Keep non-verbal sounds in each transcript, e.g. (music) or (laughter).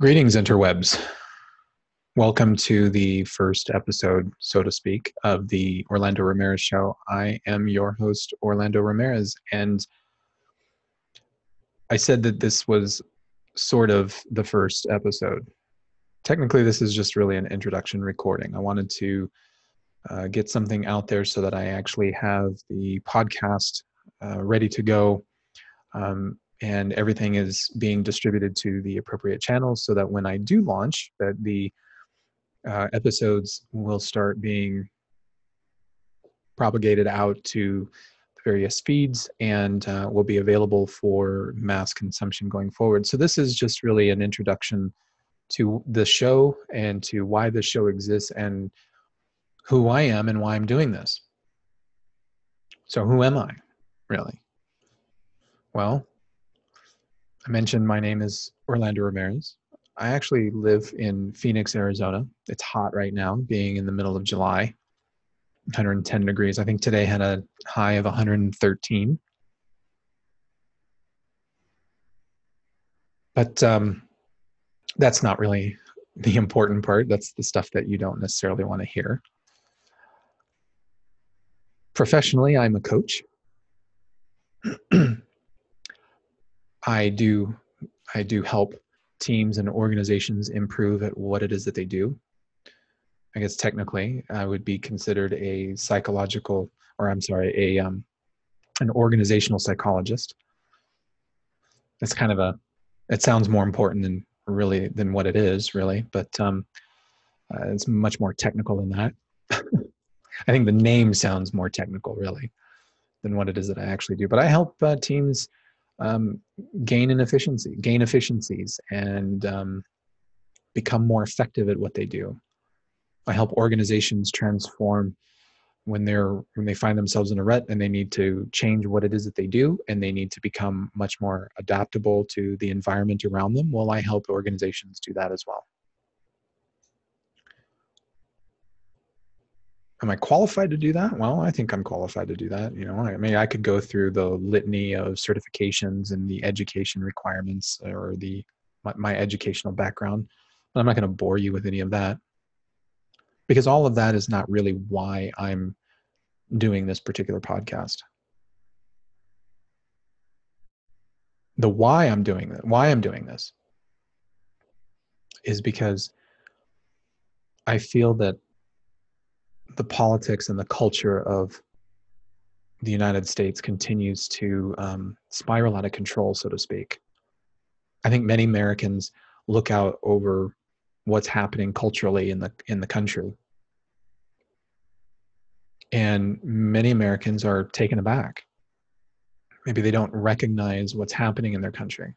Greetings, interwebs. Welcome to the first episode, so to speak, of the Orlando Ramirez Show. I am your host, Orlando Ramirez, and I said that this was sort of the first episode. Technically, this is just really an introduction recording. I wanted to uh, get something out there so that I actually have the podcast uh, ready to go. Um, and everything is being distributed to the appropriate channels so that when I do launch, that the uh, episodes will start being propagated out to various feeds and uh, will be available for mass consumption going forward. So this is just really an introduction to the show and to why the show exists and who I am and why I'm doing this. So who am I, really? Well, I mentioned my name is Orlando Ramirez. I actually live in Phoenix, Arizona. It's hot right now, being in the middle of July, 110 degrees. I think today had a high of 113. But um, that's not really the important part. That's the stuff that you don't necessarily want to hear. Professionally, I'm a coach. (clears throat) I do I do help teams and organizations improve at what it is that they do. I guess technically, I would be considered a psychological, or I'm sorry, a um, an organizational psychologist. It's kind of a, it sounds more important than really than what it is, really, but um, uh, it's much more technical than that. (laughs) I think the name sounds more technical, really, than what it is that I actually do. But I help uh, teams um, gain in efficiency, gain efficiencies, and um, become more effective at what they do. I help organizations transform when they're when they find themselves in a rut and they need to change what it is that they do and they need to become much more adaptable to the environment around them. Well, I help organizations do that as well. Am I qualified to do that? Well, I think I'm qualified to do that. You know, I mean, I could go through the litany of certifications and the education requirements or the my, my educational background, but I'm not going to bore you with any of that because all of that is not really why I'm doing this particular podcast. The why I'm doing that, why I'm doing this, is because I feel that the politics and the culture of the United States continues to um, spiral out of control, so to speak. I think many Americans look out over what's happening culturally in the in the country, and many Americans are taken aback. Maybe they don't recognize what's happening in their country.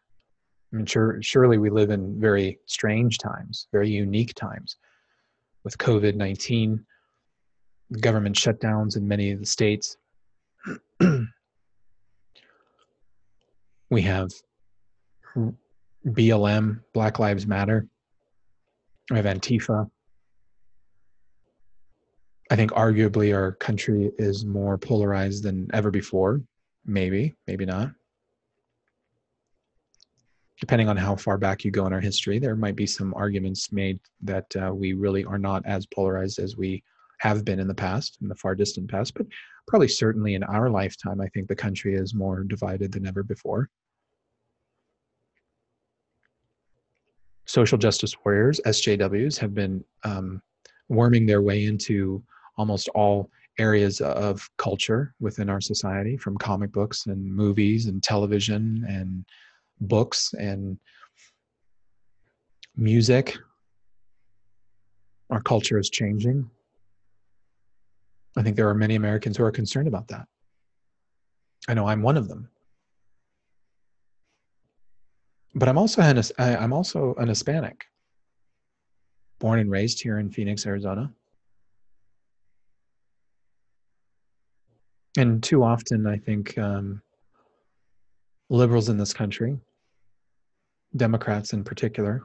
I mean, sure, surely we live in very strange times, very unique times, with COVID nineteen government shutdowns in many of the states. we have BLM, Black Lives Matter. We have Antifa. I think arguably our country is more polarized than ever before. Maybe, maybe not. Depending on how far back you go in our history, there might be some arguments made that uh, we really are not as polarized as we have been in the past, in the far distant past, but probably certainly in our lifetime, I think the country is more divided than ever before. Social justice warriors, SJWs, have been um, worming their way into almost all areas of culture within our society, from comic books and movies and television and books and music. Our culture is changing. I think there are many Americans who are concerned about that. I know I'm one of them. But I'm also an, I'm also an Hispanic, born and raised here in Phoenix, Arizona. And too often, I think um, liberals in this country, Democrats in particular,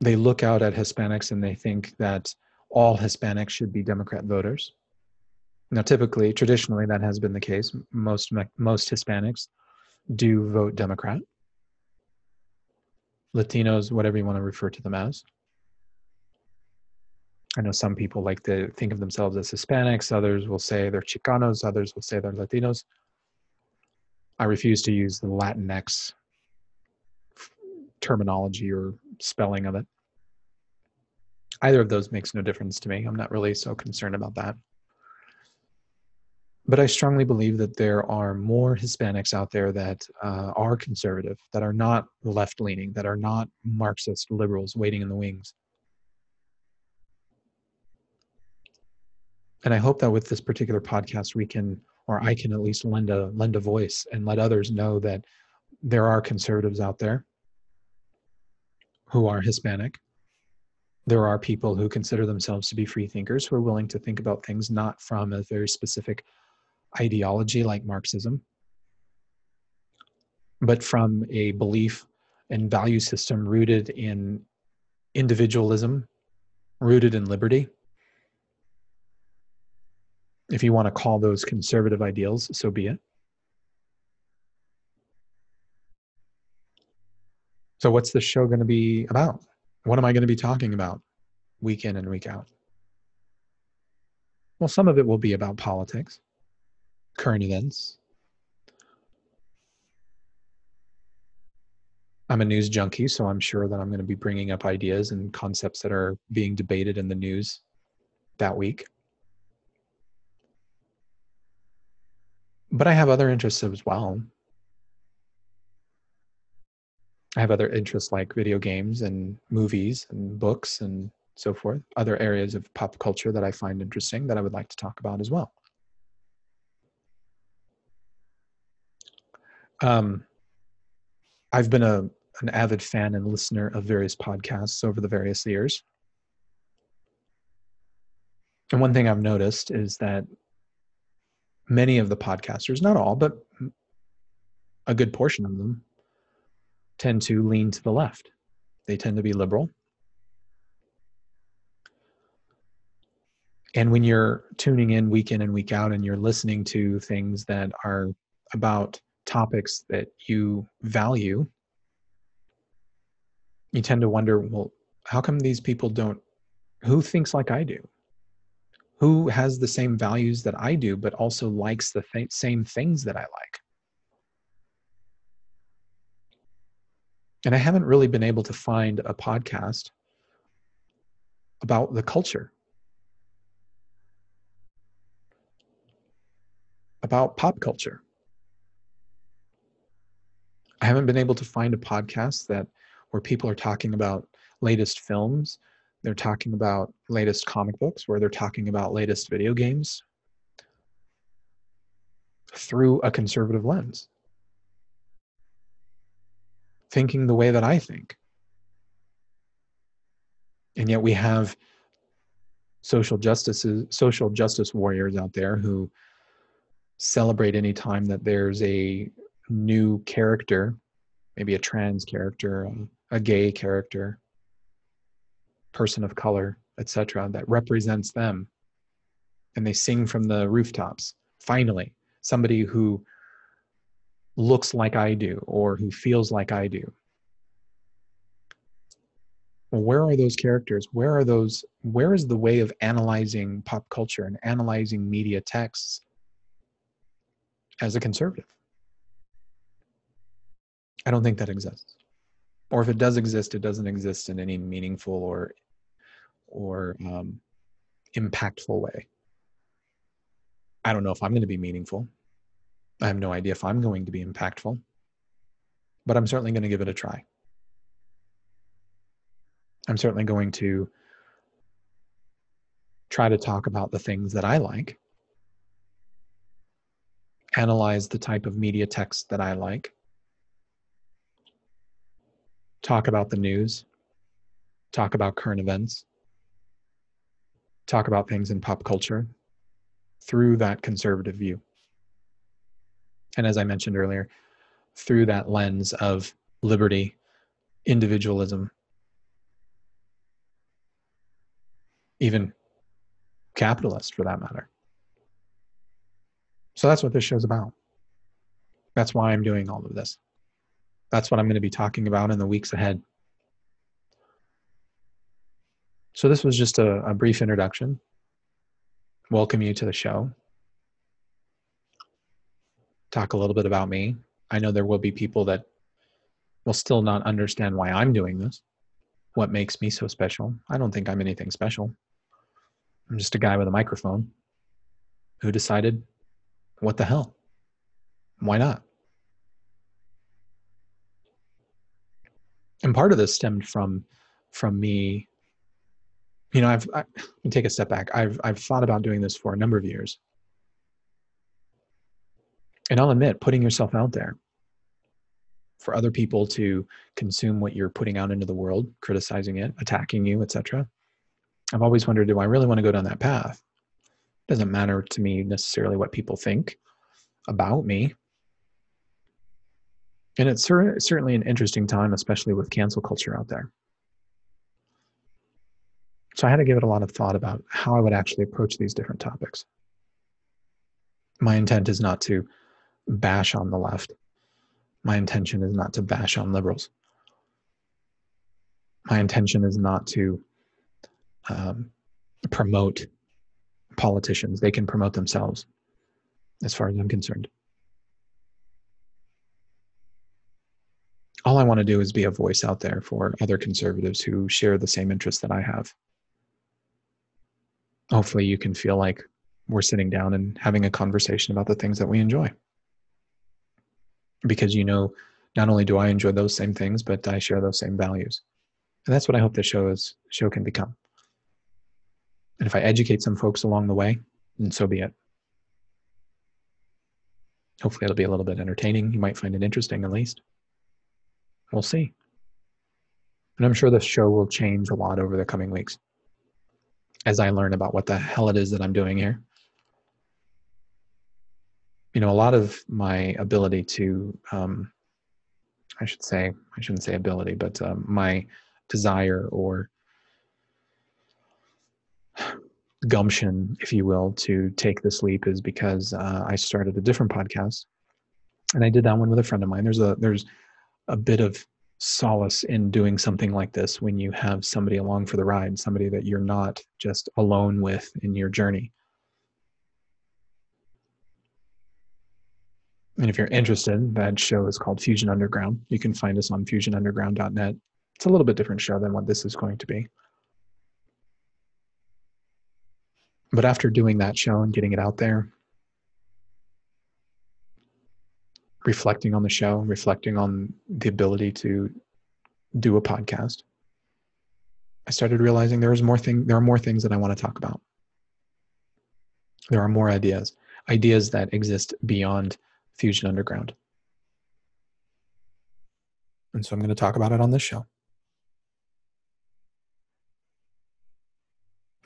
they look out at Hispanics and they think that all Hispanics should be Democrat voters. Now, typically, traditionally, that has been the case. Most most Hispanics do vote Democrat. Latinos, whatever you want to refer to them as. I know some people like to think of themselves as Hispanics, others will say they're Chicanos, others will say they're Latinos. I refuse to use the Latinx terminology or spelling of it. Either of those makes no difference to me. I'm not really so concerned about that. But I strongly believe that there are more Hispanics out there that uh, are conservative, that are not left leaning, that are not Marxist liberals waiting in the wings. And I hope that with this particular podcast, we can, or I can at least lend a lend a voice and let others know that there are conservatives out there who are Hispanic. There are people who consider themselves to be free thinkers who are willing to think about things not from a very specific ideology like Marxism, but from a belief and value system rooted in individualism, rooted in liberty. If you want to call those conservative ideals, so be it. So, what's the show going to be about? What am I going to be talking about week in and week out? Well, some of it will be about politics current events. I'm a news junkie, so I'm sure that I'm going to be bringing up ideas and concepts that are being debated in the news that week. But I have other interests as well. I have other interests like video games and movies and books and so forth, other areas of pop culture that I find interesting that I would like to talk about as well. Um, I've been a an avid fan and listener of various podcasts over the various years. And one thing I've noticed is that many of the podcasters, not all, but a good portion of them, tend to lean to the left. They tend to be liberal. And when you're tuning in week in and week out and you're listening to things that are about topics that you value, you tend to wonder, well, how come these people don't? Who thinks like I do? Who has the same values that I do, but also likes the th- same things that I like? And I haven't really been able to find a podcast about the culture, about pop culture. I haven't been able to find a podcast that where people are talking about latest films, they're talking about latest comic books, where they're talking about latest video games through a conservative lens. Thinking the way that I think. And yet we have social justice social justice warriors out there who celebrate any time that there's a new character, maybe a trans character, a, gay character, person of color, etc., that represents them. And they sing from the rooftops. Finally, somebody who looks like I do or who feels like I do. Where are those characters? Where are those? Where is the way of analyzing pop culture and analyzing media texts as a conservative? I don't think that exists. Or if it does exist, it doesn't exist in any meaningful or or um, impactful way. I don't know if I'm going to be meaningful. I have no idea if I'm going to be impactful, but I'm certainly going to give it a try. I'm certainly going to try to talk about the things that I like, analyze the type of media text that I like, talk about the news, talk about current events, talk about things in pop culture through that conservative view. And as I mentioned earlier, through that lens of liberty, individualism, even capitalist for that matter. So that's what this show's about. That's why I'm doing all of this. That's what I'm going to be talking about in the weeks ahead. So, this was just a, a brief introduction. Welcome you to the show. Talk a little bit about me. I know there will be people that will still not understand why I'm doing this, what makes me so special. I don't think I'm anything special. I'm just a guy with a microphone who decided, what the hell? Why not? And part of this stemmed from from me. You know, I've I, take a step back. I've I've thought about doing this for a number of years, and I'll admit, putting yourself out there for other people to consume what you're putting out into the world, criticizing it, attacking you, etc. I've always wondered, do I really want to go down that path? It doesn't matter to me necessarily what people think about me. And it's cer- certainly an interesting time, especially with cancel culture out there. So I had to give it a lot of thought about how I would actually approach these different topics. My intent is not to bash on the left. My intention is not to bash on liberals. My intention is not to um, promote politicians. They can promote themselves, as far as I'm concerned. All I want to do is be a voice out there for other conservatives who share the same interests that I have. Hopefully, you can feel like we're sitting down and having a conversation about the things that we enjoy. Because you know, not only do I enjoy those same things, but I share those same values. And that's what I hope this show is show can become. And if I educate some folks along the way, then so be it. Hopefully, it'll be a little bit entertaining. You might find it interesting, at least. We'll see. And I'm sure the show will change a lot over the coming weeks as I learn about what the hell it is that I'm doing here. You know, a lot of my ability to, um, I should say, I shouldn't say ability, but um, my desire or gumption, if you will, to take this leap is because uh, I started a different podcast, and I did that one with a friend of mine. There's a there's a bit of solace in doing something like this when you have somebody along for the ride, somebody that you're not just alone with in your journey. And if you're interested, that show is called Fusion Underground. You can find us on fusionunderground.net. It's a little bit different show than what this is going to be. But after doing that show and getting it out there, reflecting on the show, reflecting on the ability to do a podcast, I started realizing there is more thing there are more things that I want to talk about. There are more ideas, ideas that exist beyond Fusion Underground. And so I'm going to talk about it on this show.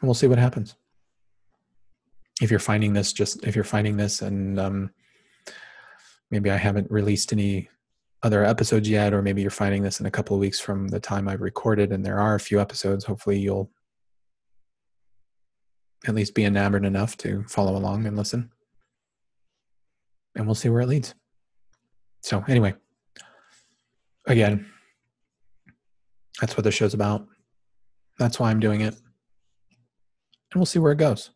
And we'll see what happens if you're finding this just if you're finding this and um, maybe i haven't released any other episodes yet or maybe you're finding this in a couple of weeks from the time i've recorded and there are a few episodes hopefully you'll at least be enamored enough to follow along and listen and we'll see where it leads so anyway again that's what the show's about that's why i'm doing it and we'll see where it goes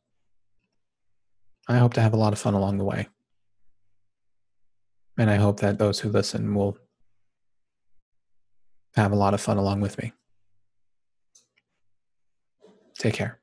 I hope to have a lot of fun along the way. And I hope that those who listen will have a lot of fun along with me. Take care.